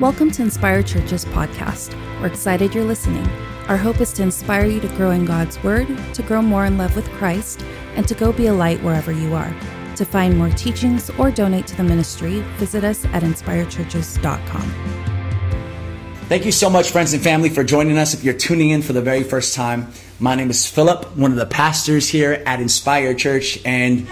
Welcome to Inspire Church's podcast. We're excited you're listening. Our hope is to inspire you to grow in God's Word, to grow more in love with Christ, and to go be a light wherever you are. To find more teachings or donate to the ministry, visit us at inspirechurches.com. Thank you so much, friends and family, for joining us. If you're tuning in for the very first time, my name is Philip, one of the pastors here at Inspire Church, and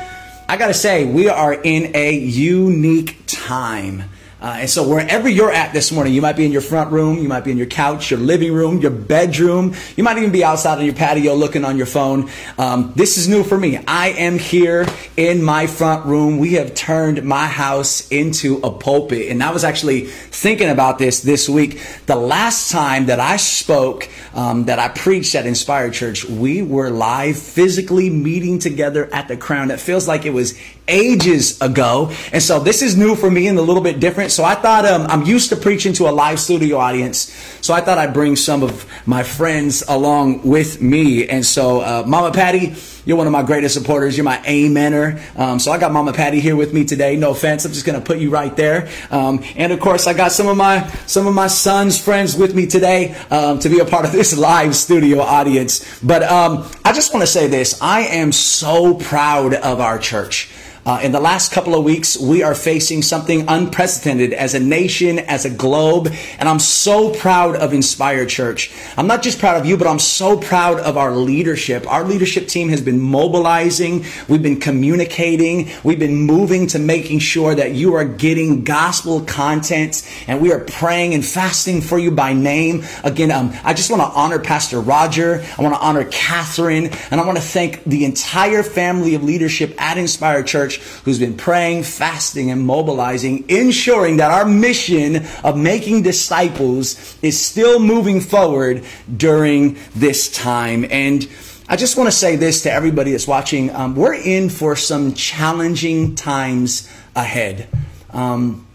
I gotta say, we are in a unique time. Uh, and so wherever you're at this morning, you might be in your front room, you might be in your couch, your living room, your bedroom, you might even be outside on your patio looking on your phone. Um, this is new for me. I am here in my front room. We have turned my house into a pulpit. And I was actually thinking about this this week. The last time that I spoke, um, that I preached at Inspired Church, we were live physically meeting together at the Crown. It feels like it was ages ago. And so this is new for me and a little bit different. So I thought um, I'm used to preaching to a live studio audience. So I thought I'd bring some of my friends along with me. And so, uh, Mama Patty, you're one of my greatest supporters. You're my amener. Um, so I got Mama Patty here with me today. No offense. I'm just going to put you right there. Um, and of course, I got some of my, some of my son's friends with me today, um, to be a part of this live studio audience. But, um, I just want to say this. I am so proud of our church. Uh, in the last couple of weeks, we are facing something unprecedented as a nation, as a globe, and I'm so proud of Inspire Church. I'm not just proud of you, but I'm so proud of our leadership. Our leadership team has been mobilizing, we've been communicating, we've been moving to making sure that you are getting gospel content, and we are praying and fasting for you by name. Again, um, I just want to honor Pastor Roger, I want to honor Catherine, and I want to thank the entire family of leadership at Inspire Church church who's been praying, fasting, and mobilizing, ensuring that our mission of making disciples is still moving forward during this time. And I just want to say this to everybody that's watching. Um, we're in for some challenging times ahead. Um,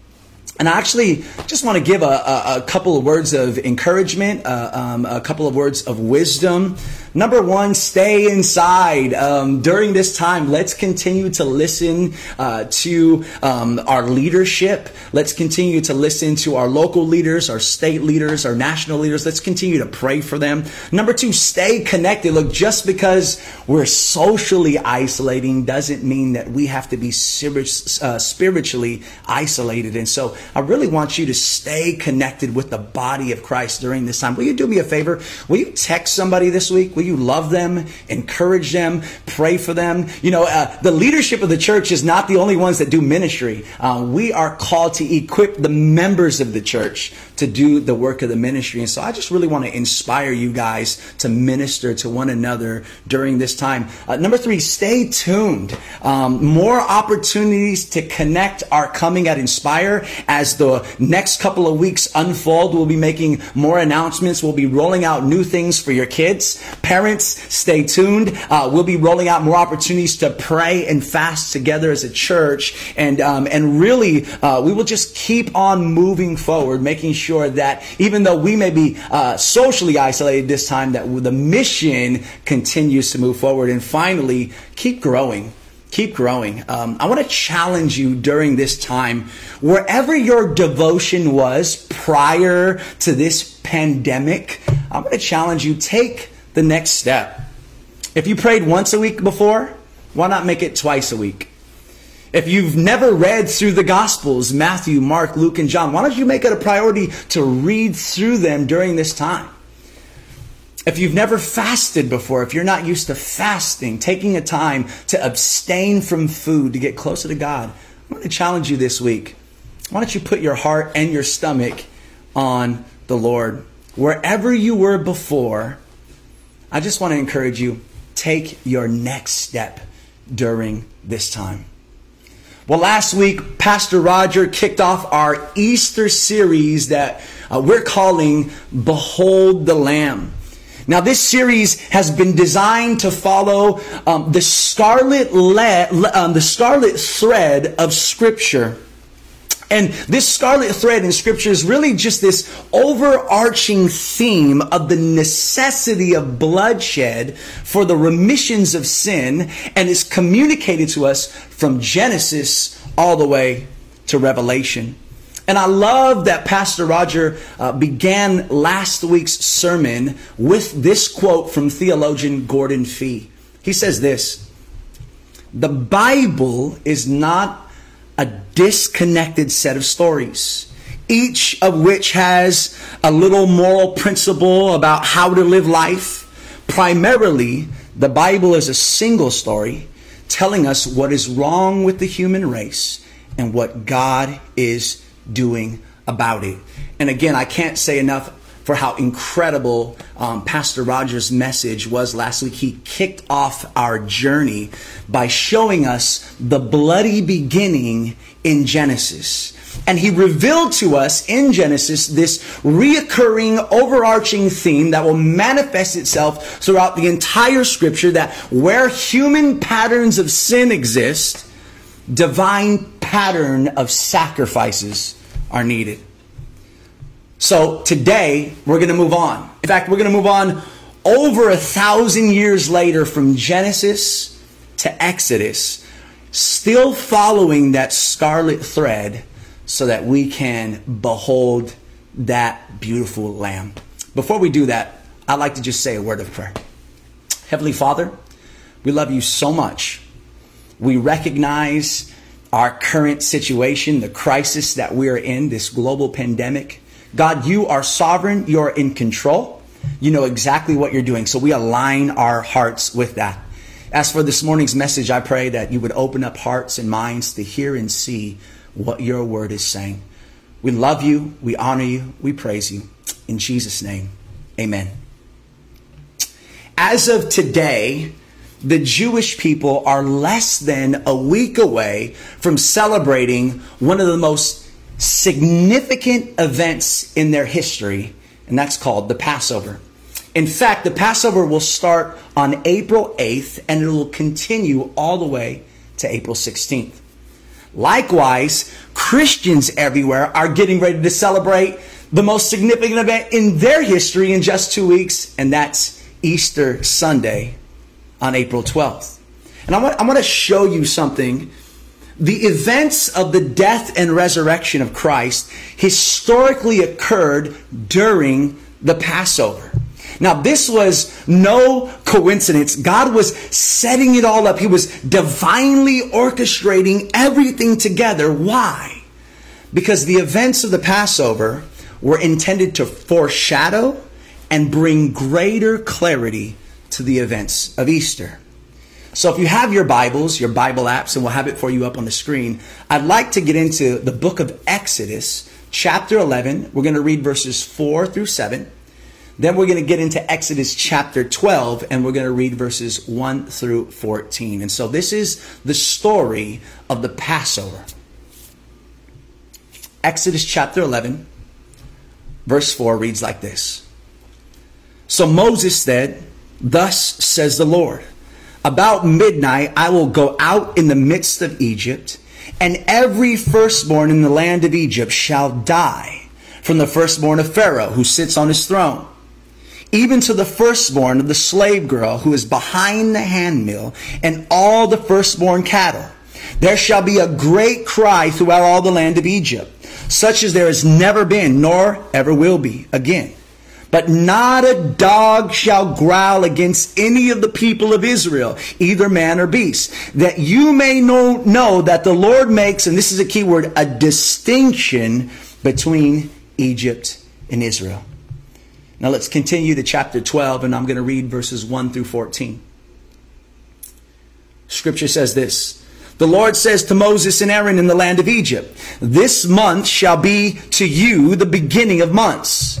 and I actually just want to give a, a, a couple of words of encouragement, uh, um, a couple of words of wisdom. Number one, stay inside. Um, during this time, let's continue to listen uh, to um, our leadership. Let's continue to listen to our local leaders, our state leaders, our national leaders. Let's continue to pray for them. Number two, stay connected. Look, just because we're socially isolating doesn't mean that we have to be uh, spiritually isolated. And so I really want you to stay connected with the body of Christ during this time. Will you do me a favor? Will you text somebody this week? Will you love them, encourage them, pray for them? You know, uh, the leadership of the church is not the only ones that do ministry. Uh, we are called to equip the members of the church to do the work of the ministry. And so I just really want to inspire you guys to minister to one another during this time. Uh, number three, stay tuned. Um, more opportunities to connect are coming at Inspire as the next couple of weeks unfold. We'll be making more announcements. We'll be rolling out new things for your kids. Parents, stay tuned. Uh, we'll be rolling out more opportunities to pray and fast together as a church. And, um, and really, uh, we will just keep on moving forward, making sure sure that even though we may be uh, socially isolated this time, that the mission continues to move forward. And finally, keep growing keep growing. Um, I want to challenge you during this time, wherever your devotion was prior to this pandemic, I'm going to challenge you take the next step. If you prayed once a week before, why not make it twice a week? If you've never read through the Gospels, Matthew, Mark, Luke, and John, why don't you make it a priority to read through them during this time? If you've never fasted before, if you're not used to fasting, taking a time to abstain from food to get closer to God, I'm going to challenge you this week. Why don't you put your heart and your stomach on the Lord? Wherever you were before, I just want to encourage you take your next step during this time. Well, last week, Pastor Roger kicked off our Easter series that uh, we're calling Behold the Lamb. Now, this series has been designed to follow um, the scarlet le- um, the scarlet thread of Scripture. And this scarlet thread in scripture is really just this overarching theme of the necessity of bloodshed for the remissions of sin and is communicated to us from Genesis all the way to Revelation. And I love that Pastor Roger uh, began last week's sermon with this quote from theologian Gordon Fee. He says this The Bible is not a disconnected set of stories, each of which has a little moral principle about how to live life. Primarily, the Bible is a single story telling us what is wrong with the human race and what God is doing about it. And again, I can't say enough for how incredible um, Pastor Rogers' message was last week. He kicked off our journey by showing us the bloody beginning in Genesis. And he revealed to us in Genesis this reoccurring, overarching theme that will manifest itself throughout the entire scripture that where human patterns of sin exist, divine pattern of sacrifices are needed. So today, we're going to move on. In fact, we're going to move on over a thousand years later from Genesis to Exodus, still following that scarlet thread so that we can behold that beautiful lamb. Before we do that, I'd like to just say a word of prayer. Heavenly Father, we love you so much. We recognize our current situation, the crisis that we are in, this global pandemic. God, you are sovereign, you're in control. You know exactly what you're doing. So we align our hearts with that. As for this morning's message, I pray that you would open up hearts and minds to hear and see what your word is saying. We love you, we honor you, we praise you. In Jesus' name, amen. As of today, the Jewish people are less than a week away from celebrating one of the most significant events in their history, and that's called the Passover. In fact, the Passover will start on April 8th and it will continue all the way to April 16th. Likewise, Christians everywhere are getting ready to celebrate the most significant event in their history in just two weeks, and that's Easter Sunday on April 12th. And I want, I want to show you something. The events of the death and resurrection of Christ historically occurred during the Passover. Now, this was no coincidence. God was setting it all up. He was divinely orchestrating everything together. Why? Because the events of the Passover were intended to foreshadow and bring greater clarity to the events of Easter. So if you have your Bibles, your Bible apps, and we'll have it for you up on the screen, I'd like to get into the book of Exodus, chapter 11. We're going to read verses 4 through 7. Then we're going to get into Exodus chapter 12 and we're going to read verses 1 through 14. And so this is the story of the Passover. Exodus chapter 11, verse 4 reads like this So Moses said, Thus says the Lord, about midnight I will go out in the midst of Egypt, and every firstborn in the land of Egypt shall die, from the firstborn of Pharaoh who sits on his throne even to the firstborn of the slave girl who is behind the handmill, and all the firstborn cattle. There shall be a great cry throughout all the land of Egypt, such as there has never been, nor ever will be again. But not a dog shall growl against any of the people of Israel, either man or beast, that you may know, know that the Lord makes, and this is a key word, a distinction between Egypt and Israel. Now let's continue to chapter 12, and I'm going to read verses 1 through 14. Scripture says this The Lord says to Moses and Aaron in the land of Egypt, This month shall be to you the beginning of months.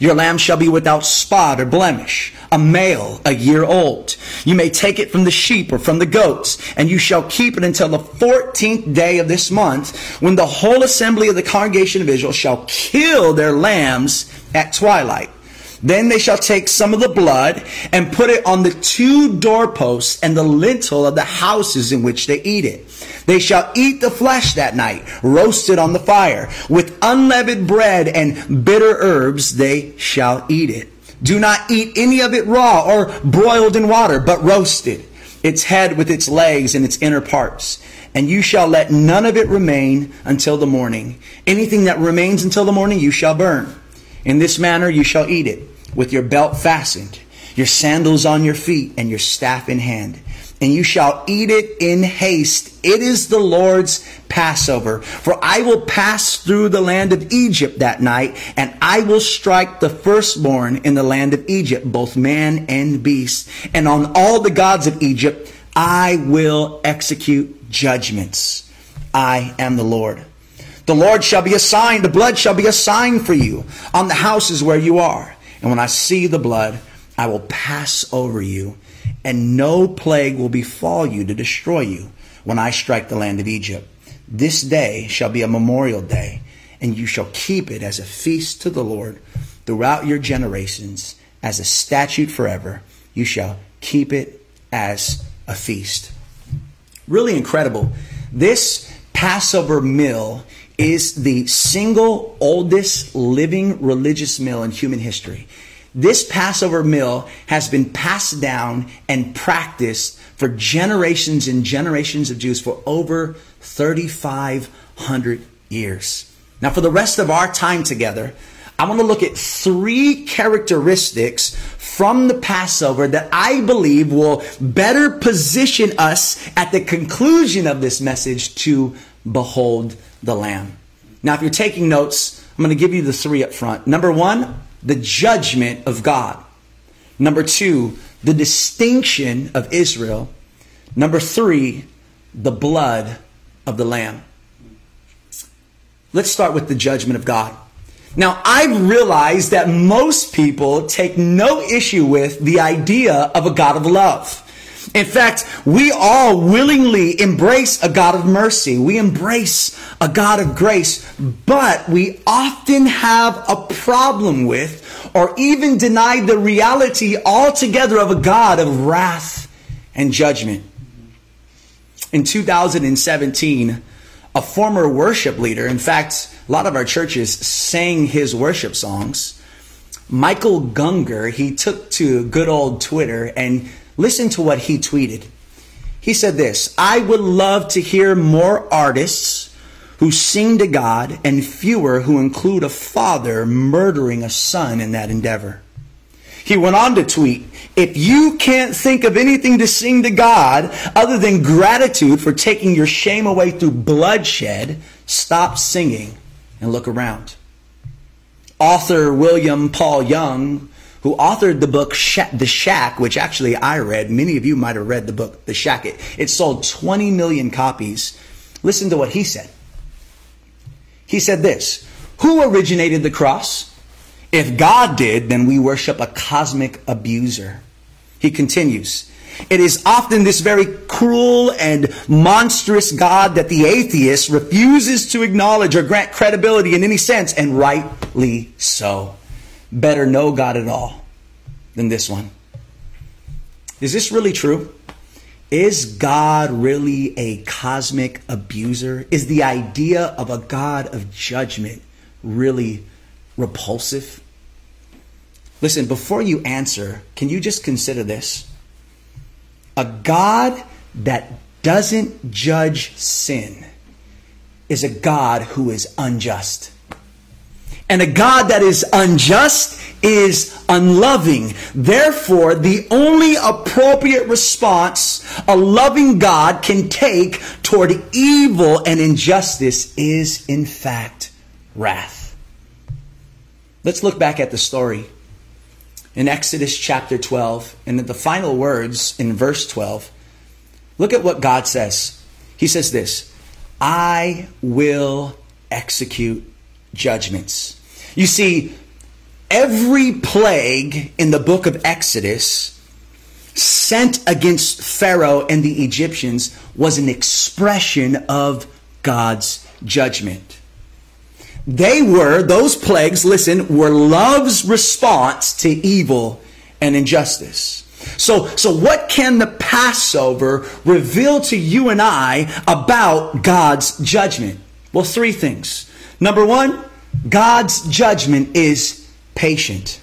Your lamb shall be without spot or blemish, a male, a year old. You may take it from the sheep or from the goats, and you shall keep it until the 14th day of this month, when the whole assembly of the congregation of Israel shall kill their lambs at twilight. Then they shall take some of the blood and put it on the two doorposts and the lintel of the houses in which they eat it. They shall eat the flesh that night, roasted on the fire. With unleavened bread and bitter herbs they shall eat it. Do not eat any of it raw or broiled in water, but roasted, its head with its legs and its inner parts. And you shall let none of it remain until the morning. Anything that remains until the morning you shall burn. In this manner you shall eat it, with your belt fastened, your sandals on your feet, and your staff in hand. And you shall eat it in haste. It is the Lord's Passover. For I will pass through the land of Egypt that night, and I will strike the firstborn in the land of Egypt, both man and beast. And on all the gods of Egypt I will execute judgments. I am the Lord. The Lord shall be a sign, the blood shall be a sign for you on the houses where you are. And when I see the blood, I will pass over you, and no plague will befall you to destroy you when I strike the land of Egypt. This day shall be a memorial day, and you shall keep it as a feast to the Lord throughout your generations, as a statute forever. You shall keep it as a feast. Really incredible. This Passover meal is the single oldest living religious meal in human history. This Passover meal has been passed down and practiced for generations and generations of Jews for over 3,500 years. Now, for the rest of our time together, I want to look at three characteristics from the Passover that I believe will better position us at the conclusion of this message to behold the Lamb. Now, if you're taking notes, I'm going to give you the three up front. Number one, the judgment of God. Number two, the distinction of Israel. Number three, the blood of the Lamb. Let's start with the judgment of God. Now, I've realized that most people take no issue with the idea of a God of love. In fact, we all willingly embrace a God of mercy. We embrace a God of grace, but we often have a problem with or even deny the reality altogether of a God of wrath and judgment. In 2017, a former worship leader, in fact, a lot of our churches sang his worship songs. Michael Gungor, he took to good old Twitter and Listen to what he tweeted. He said this I would love to hear more artists who sing to God and fewer who include a father murdering a son in that endeavor. He went on to tweet, if you can't think of anything to sing to God other than gratitude for taking your shame away through bloodshed, stop singing and look around. Author William Paul Young who authored the book The Shack, which actually I read. Many of you might have read the book The Shack. It, it sold 20 million copies. Listen to what he said. He said this Who originated the cross? If God did, then we worship a cosmic abuser. He continues. It is often this very cruel and monstrous God that the atheist refuses to acknowledge or grant credibility in any sense, and rightly so better know God at all than this one. Is this really true? Is God really a cosmic abuser? Is the idea of a God of judgment really repulsive? Listen, before you answer, can you just consider this? A God that doesn't judge sin is a God who is unjust. And a God that is unjust is unloving. Therefore, the only appropriate response a loving God can take toward evil and injustice is, in fact, wrath. Let's look back at the story in Exodus chapter 12 and at the final words in verse 12. Look at what God says. He says this I will execute judgments. You see, every plague in the book of Exodus sent against Pharaoh and the Egyptians was an expression of God's judgment. they were, those plagues, listen, were love's response to evil and injustice. So, so what can the Passover reveal to you and I about God's judgment? Well, three things. Number one, God's judgment is patient.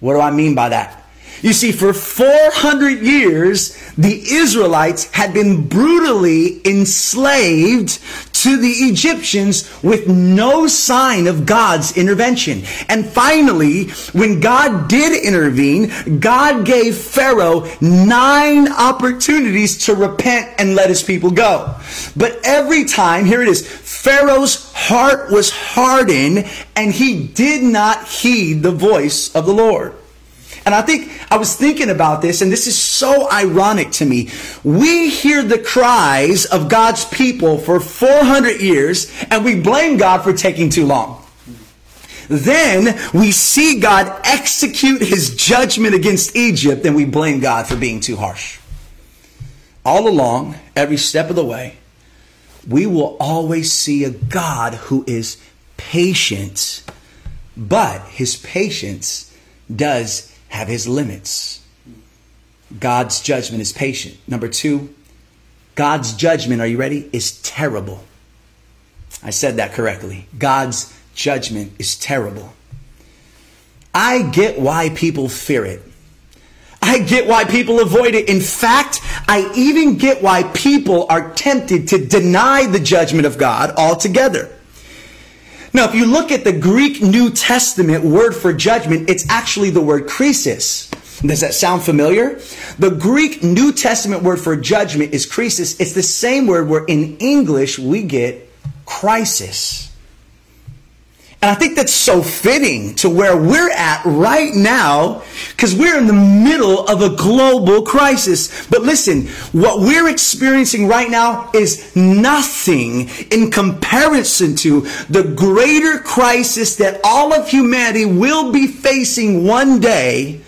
What do I mean by that? You see, for 400 years, the Israelites had been brutally enslaved to the Egyptians with no sign of God's intervention. And finally, when God did intervene, God gave Pharaoh nine opportunities to repent and let his people go. But every time, here it is, Pharaoh's heart was hardened and he did not heed the voice of the Lord. And I think I was thinking about this, and this is so ironic to me. We hear the cries of God's people for 400 years, and we blame God for taking too long. Then we see God execute his judgment against Egypt, and we blame God for being too harsh. All along, every step of the way, we will always see a God who is patient, but his patience does have his limits. God's judgment is patient. Number two, God's judgment, are you ready? Is terrible. I said that correctly. God's judgment is terrible. I get why people fear it. I get why people avoid it. In fact, I even get why people are tempted to deny the judgment of God altogether. Now, if you look at the Greek New Testament word for judgment, it's actually the word krisis. Does that sound familiar? The Greek New Testament word for judgment is krisis. It's the same word where in English we get crisis. And I think that's so fitting to where we're at right now because we're in the middle of a global crisis. But listen, what we're experiencing right now is nothing in comparison to the greater crisis that all of humanity will be facing one day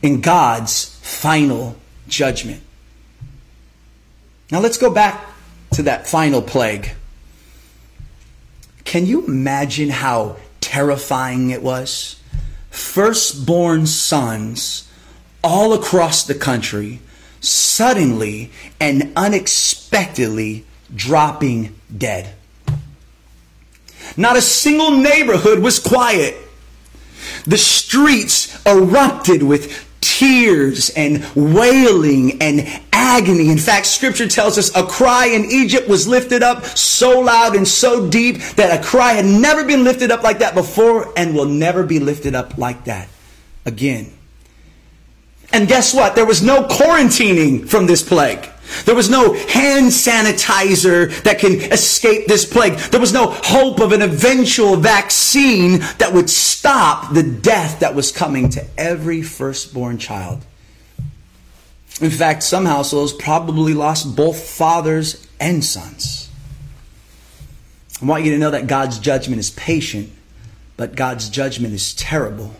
in God's final judgment. Now let's go back to that final plague. Can you imagine how terrifying it was? Firstborn sons all across the country suddenly and unexpectedly dropping dead. Not a single neighborhood was quiet. The streets erupted with tears and wailing and agony. In fact, scripture tells us a cry in Egypt was lifted up so loud and so deep that a cry had never been lifted up like that before and will never be lifted up like that again. And guess what? There was no quarantining from this plague. There was no hand sanitizer that can escape this plague. There was no hope of an eventual vaccine that would stop the death that was coming to every firstborn child. In fact, some households probably lost both fathers and sons. I want you to know that God's judgment is patient, but God's judgment is terrible.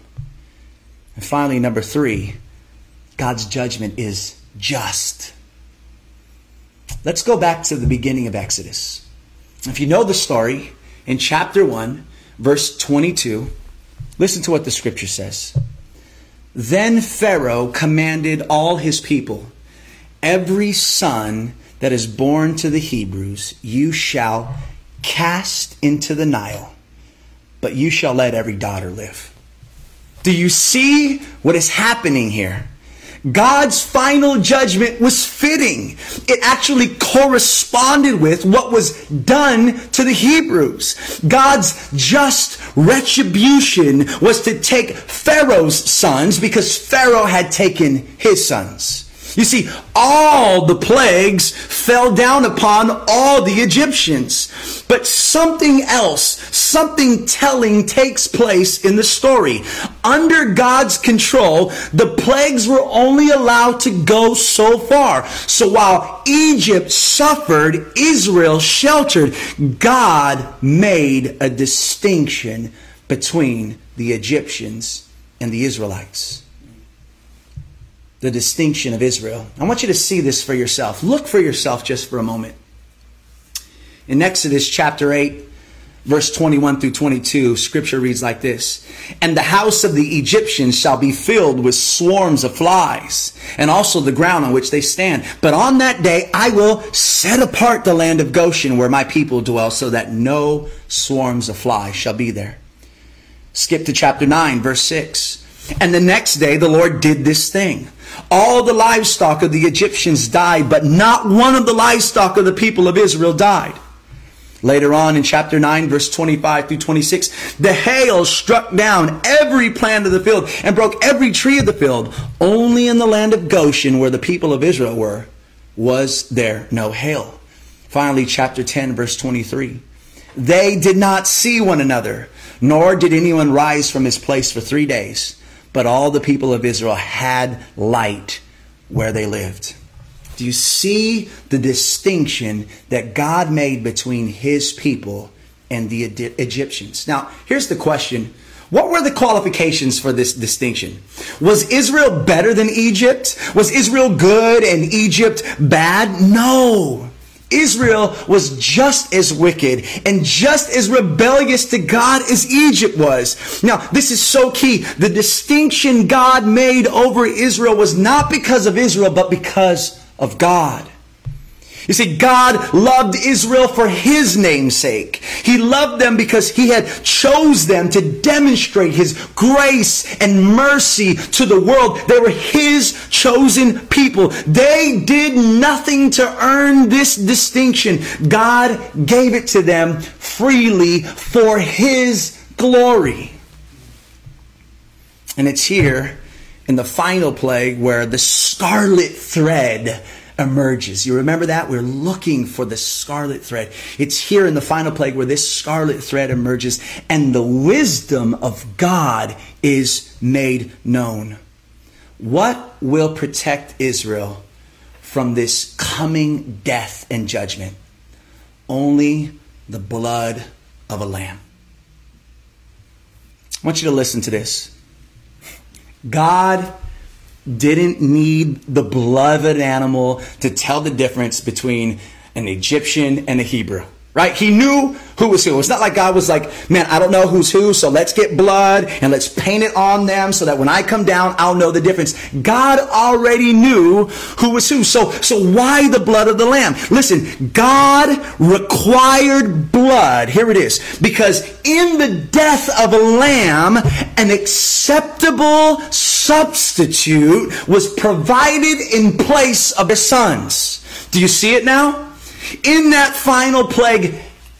And finally, number three, God's judgment is just. Let's go back to the beginning of Exodus. If you know the story, in chapter 1, verse 22, listen to what the scripture says. Then Pharaoh commanded all his people, Every son that is born to the Hebrews you shall cast into the Nile, but you shall let every daughter live. Do you see what is happening here? God's final judgment was fitting. It actually corresponded with what was done to the Hebrews. God's just retribution was to take Pharaoh's sons because Pharaoh had taken his sons. You see, all the plagues fell down upon all the Egyptians. But something else, something telling takes place in the story. Under God's control, the plagues were only allowed to go so far. So while Egypt suffered, Israel sheltered. God made a distinction between the Egyptians and the Israelites the distinction of Israel. I want you to see this for yourself. Look for yourself just for a moment. In Exodus chapter 8, verse 21 through 22, scripture reads like this. And the house of the Egyptians shall be filled with swarms of flies, and also the ground on which they stand. But on that day I will set apart the land of Goshen where my people dwell, so that no swarms of flies shall be there. Skip to chapter 9, verse 6. And the next day the Lord did this thing. All the livestock of the Egyptians died, but not one of the livestock of the people of Israel died. Later on in chapter 9, verse 25 through 26, the hail struck down every plant of the field and broke every tree of the field. Only in the land of Goshen, where the people of Israel were, was there no hail. Finally, chapter 10, verse 23. They did not see one another, nor did anyone rise from his place for three days. But all the people of Israel had light where they lived. Do you see the distinction that God made between his people and the Egyptians? Now, here's the question. What were the qualifications for this distinction? Was Israel better than Egypt? Was Israel good and Egypt bad? No. Israel was just as wicked and just as rebellious to God as Egypt was. Now, this is so key. The distinction God made over Israel was not because of Israel, but because of God. You see, God loved Israel for His name's sake. He loved them because He had chose them to demonstrate His grace and mercy to the world. They were His chosen people. They did nothing to earn this distinction. God gave it to them freely for His glory. And it's here in the final plague where the scarlet thread emerges. You remember that? We're looking for the scarlet thread. It's here in the final plague where this scarlet thread emerges and the wisdom of God is made known. What will protect Israel from this coming death and judgment? Only the blood of a lamb. I want you to listen to this. God didn't need the blood of an animal to tell the difference between an Egyptian and a Hebrew. Right? He knew who was who. It's not like God was like, man, I don't know who's who, so let's get blood and let's paint it on them so that when I come down, I'll know the difference. God already knew who was who. So, so why the blood of the lamb? Listen, God required blood. Here it is. Because in the death of a lamb, an acceptable substitute was provided in place of the sons. Do you see it now? In that final plague,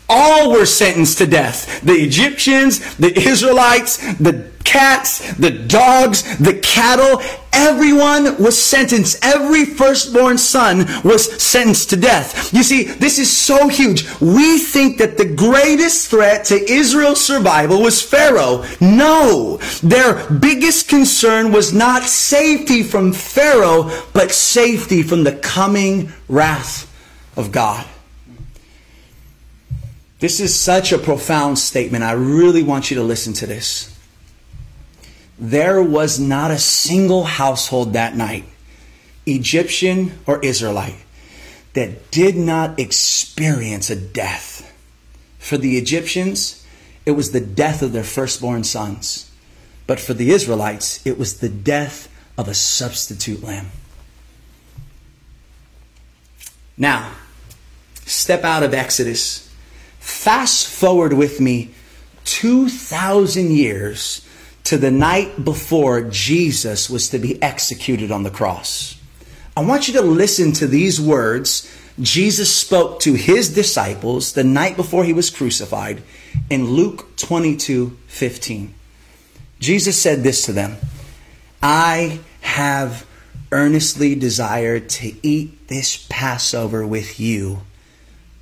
all were sentenced to death. The Egyptians, the Israelites, the cats, the dogs, the cattle, everyone was sentenced. Every firstborn son was sentenced to death. You see, this is so huge. We think that the greatest threat to Israel's survival was Pharaoh. No, their biggest concern was not safety from Pharaoh, but safety from the coming wrath of God. This is such a profound statement. I really want you to listen to this. There was not a single household that night, Egyptian or Israelite, that did not experience a death. For the Egyptians, it was the death of their firstborn sons. But for the Israelites, it was the death of a substitute lamb. Now, step out of Exodus. Fast forward with me 2,000 years to the night before Jesus was to be executed on the cross. I want you to listen to these words Jesus spoke to his disciples the night before he was crucified in Luke 22 15. Jesus said this to them I have earnestly desired to eat this Passover with you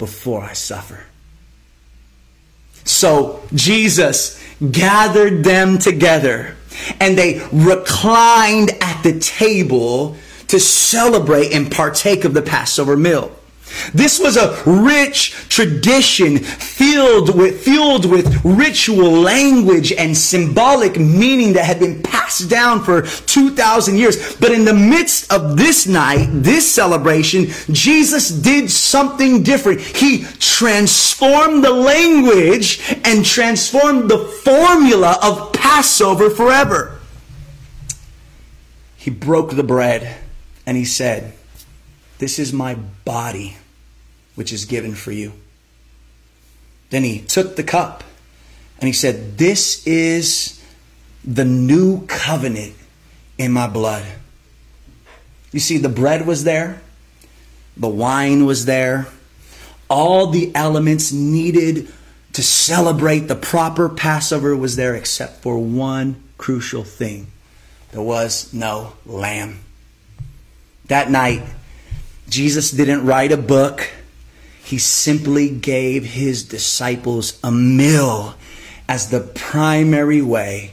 before I suffer. So Jesus gathered them together and they reclined at the table to celebrate and partake of the Passover meal. This was a rich tradition filled with, fueled with ritual language and symbolic meaning that had been passed down for 2,000 years. But in the midst of this night, this celebration, Jesus did something different. He transformed the language and transformed the formula of Passover forever. He broke the bread and he said, This is my body which is given for you. Then he took the cup and he said, This is the new covenant in my blood. You see, the bread was there, the wine was there, all the elements needed to celebrate the proper Passover was there, except for one crucial thing there was no lamb. That night, Jesus didn't write a book he simply gave his disciples a meal as the primary way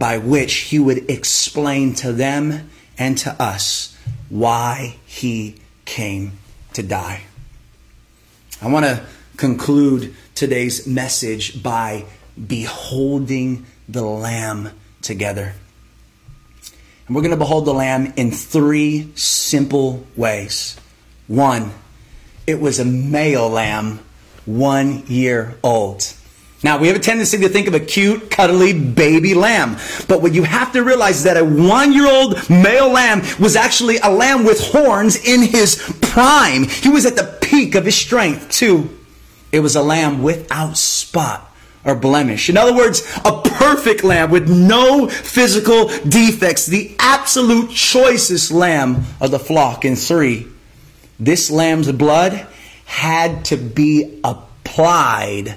by which he would explain to them and to us why he came to die. I want to conclude today's message by beholding the Lamb together. And we're going to behold the Lamb in three simple ways. One, it was a male lamb, one year old. Now, we have a tendency to think of a cute, cuddly baby lamb. But what you have to realize is that a one year old male lamb was actually a lamb with horns in his prime. He was at the peak of his strength, too. It was a lamb without spot or blemish. In other words, a perfect lamb with no physical defects, the absolute choicest lamb of the flock. In three, this lamb's blood had to be applied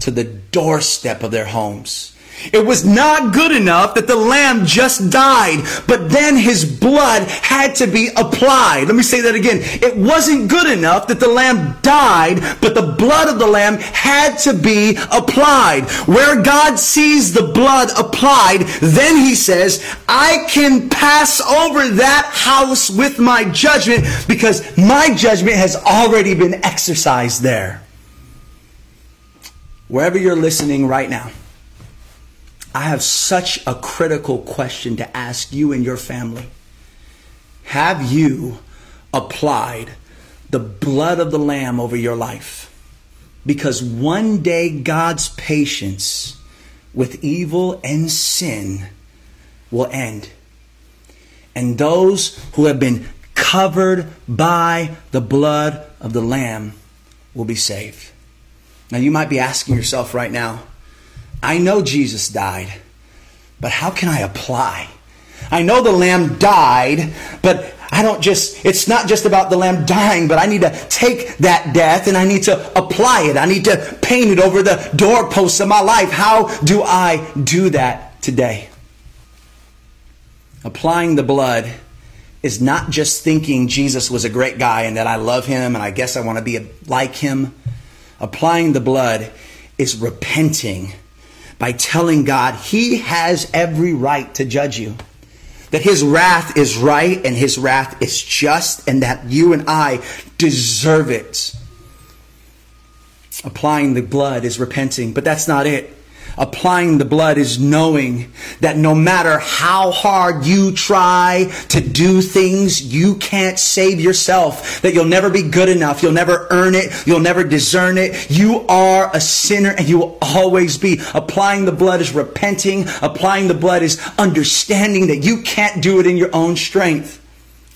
to the doorstep of their homes. It was not good enough that the lamb just died, but then his blood had to be applied. Let me say that again. It wasn't good enough that the lamb died, but the blood of the lamb had to be applied. Where God sees the blood applied, then he says, I can pass over that house with my judgment because my judgment has already been exercised there. Wherever you're listening right now, I have such a critical question to ask you and your family. Have you applied the blood of the Lamb over your life? Because one day God's patience with evil and sin will end. And those who have been covered by the blood of the Lamb will be saved. Now, you might be asking yourself right now, I know Jesus died, but how can I apply? I know the lamb died, but I don't just, it's not just about the lamb dying, but I need to take that death and I need to apply it. I need to paint it over the doorposts of my life. How do I do that today? Applying the blood is not just thinking Jesus was a great guy and that I love him and I guess I want to be like him. Applying the blood is repenting by telling God he has every right to judge you. That his wrath is right and his wrath is just, and that you and I deserve it. Applying the blood is repenting, but that's not it. Applying the blood is knowing that no matter how hard you try to do things, you can't save yourself. That you'll never be good enough. You'll never earn it. You'll never discern it. You are a sinner and you will always be. Applying the blood is repenting. Applying the blood is understanding that you can't do it in your own strength.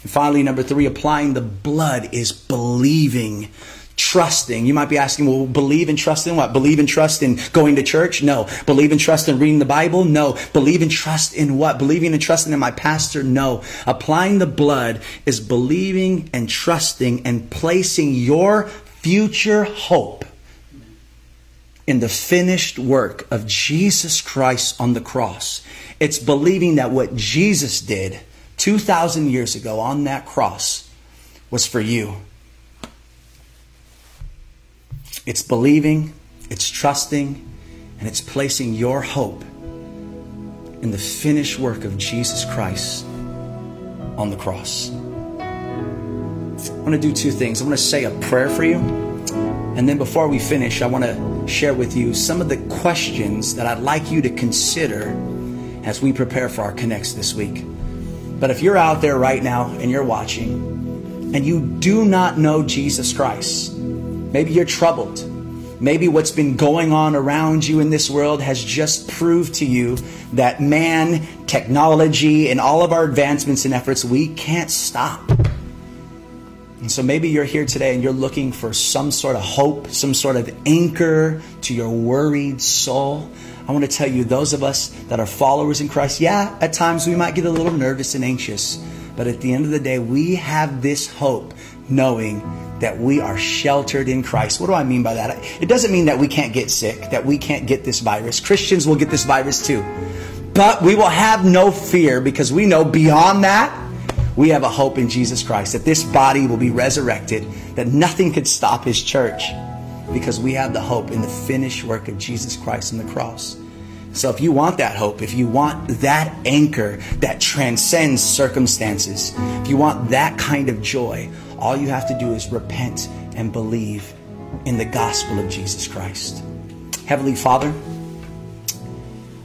And finally, number three, applying the blood is believing trusting. You might be asking, well, believe and trust in what? Believe and trust in going to church? No. Believe and trust in reading the Bible? No. Believe and trust in what? Believing and trusting in my pastor? No. Applying the blood is believing and trusting and placing your future hope in the finished work of Jesus Christ on the cross. It's believing that what Jesus did 2,000 years ago on that cross was for you it's believing, it's trusting, and it's placing your hope in the finished work of Jesus Christ on the cross. I want to do two things. I want to say a prayer for you. And then before we finish, I want to share with you some of the questions that I'd like you to consider as we prepare for our Connects this week. But if you're out there right now and you're watching and you do not know Jesus Christ, maybe you're troubled. Maybe what's been going on around you in this world has just proved to you that man, technology, and all of our advancements and efforts, we can't stop. And so maybe you're here today and you're looking for some sort of hope, some sort of anchor to your worried soul. I want to tell you, those of us that are followers in Christ, yeah, at times we might get a little nervous and anxious, but at the end of the day, we have this hope knowing that we are sheltered in Christ. What do I mean by that? It doesn't mean that we can't get sick, that we can't get this virus. Christians will get this virus too. But we will have no fear because we know beyond that, we have a hope in Jesus Christ that this body will be resurrected, that nothing could stop his church because we have the hope in the finished work of Jesus Christ on the cross. So if you want that hope, if you want that anchor that transcends circumstances, if you want that kind of joy, all you have to do is repent and believe in the gospel of Jesus Christ. Heavenly Father,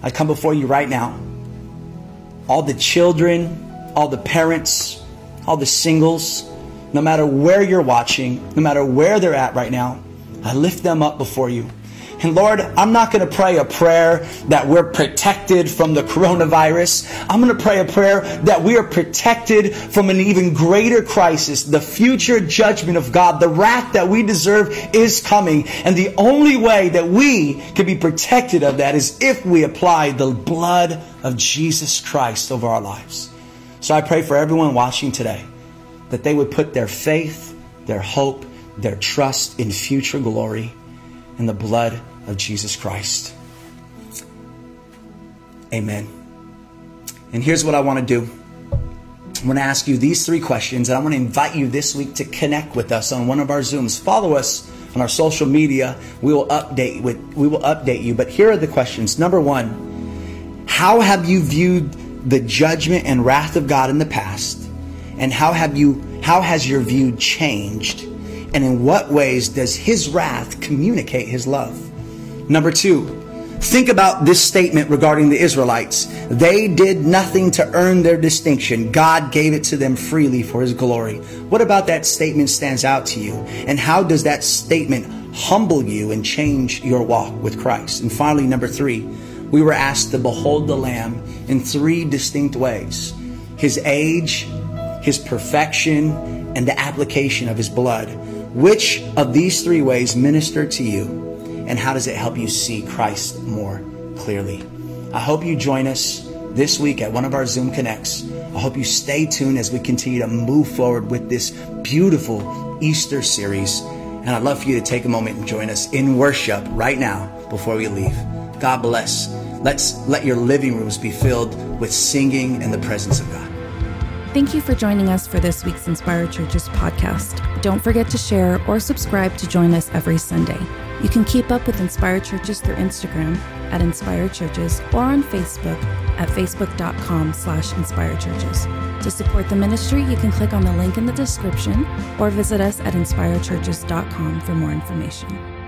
I come before you right now. All the children, all the parents, all the singles, no matter where you're watching, no matter where they're at right now, I lift them up before you. And Lord, I'm not going to pray a prayer that we're protected from the coronavirus. I'm going to pray a prayer that we are protected from an even greater crisis. The future judgment of God, the wrath that we deserve is coming. And the only way that we can be protected of that is if we apply the blood of Jesus Christ over our lives. So I pray for everyone watching today that they would put their faith, their hope, their trust in future glory in the blood of Jesus Christ. Amen. And here's what I want to do. I want to ask you these three questions, and I want to invite you this week to connect with us on one of our Zooms. Follow us on our social media. We will update with we will update you. But here are the questions. Number one, how have you viewed the judgment and wrath of God in the past? And how have you how has your view changed? And in what ways does his wrath communicate his love? Number 2, Think about this statement regarding the Israelites. They did nothing to earn their distinction. God gave it to them freely for his glory. What about that statement stands out to you? And how does that statement humble you and change your walk with Christ? And finally, number three, we were asked to behold the Lamb in three distinct ways his age, his perfection, and the application of his blood. Which of these three ways minister to you? And how does it help you see Christ more clearly? I hope you join us this week at one of our Zoom Connects. I hope you stay tuned as we continue to move forward with this beautiful Easter series. And I'd love for you to take a moment and join us in worship right now before we leave. God bless. Let's let your living rooms be filled with singing in the presence of God. Thank you for joining us for this week's Inspire Churches podcast. Don't forget to share or subscribe to join us every Sunday. You can keep up with Inspire Churches through Instagram at Inspire Churches or on Facebook at facebook.com slash Inspire Churches. To support the ministry, you can click on the link in the description or visit us at inspirechurches.com for more information.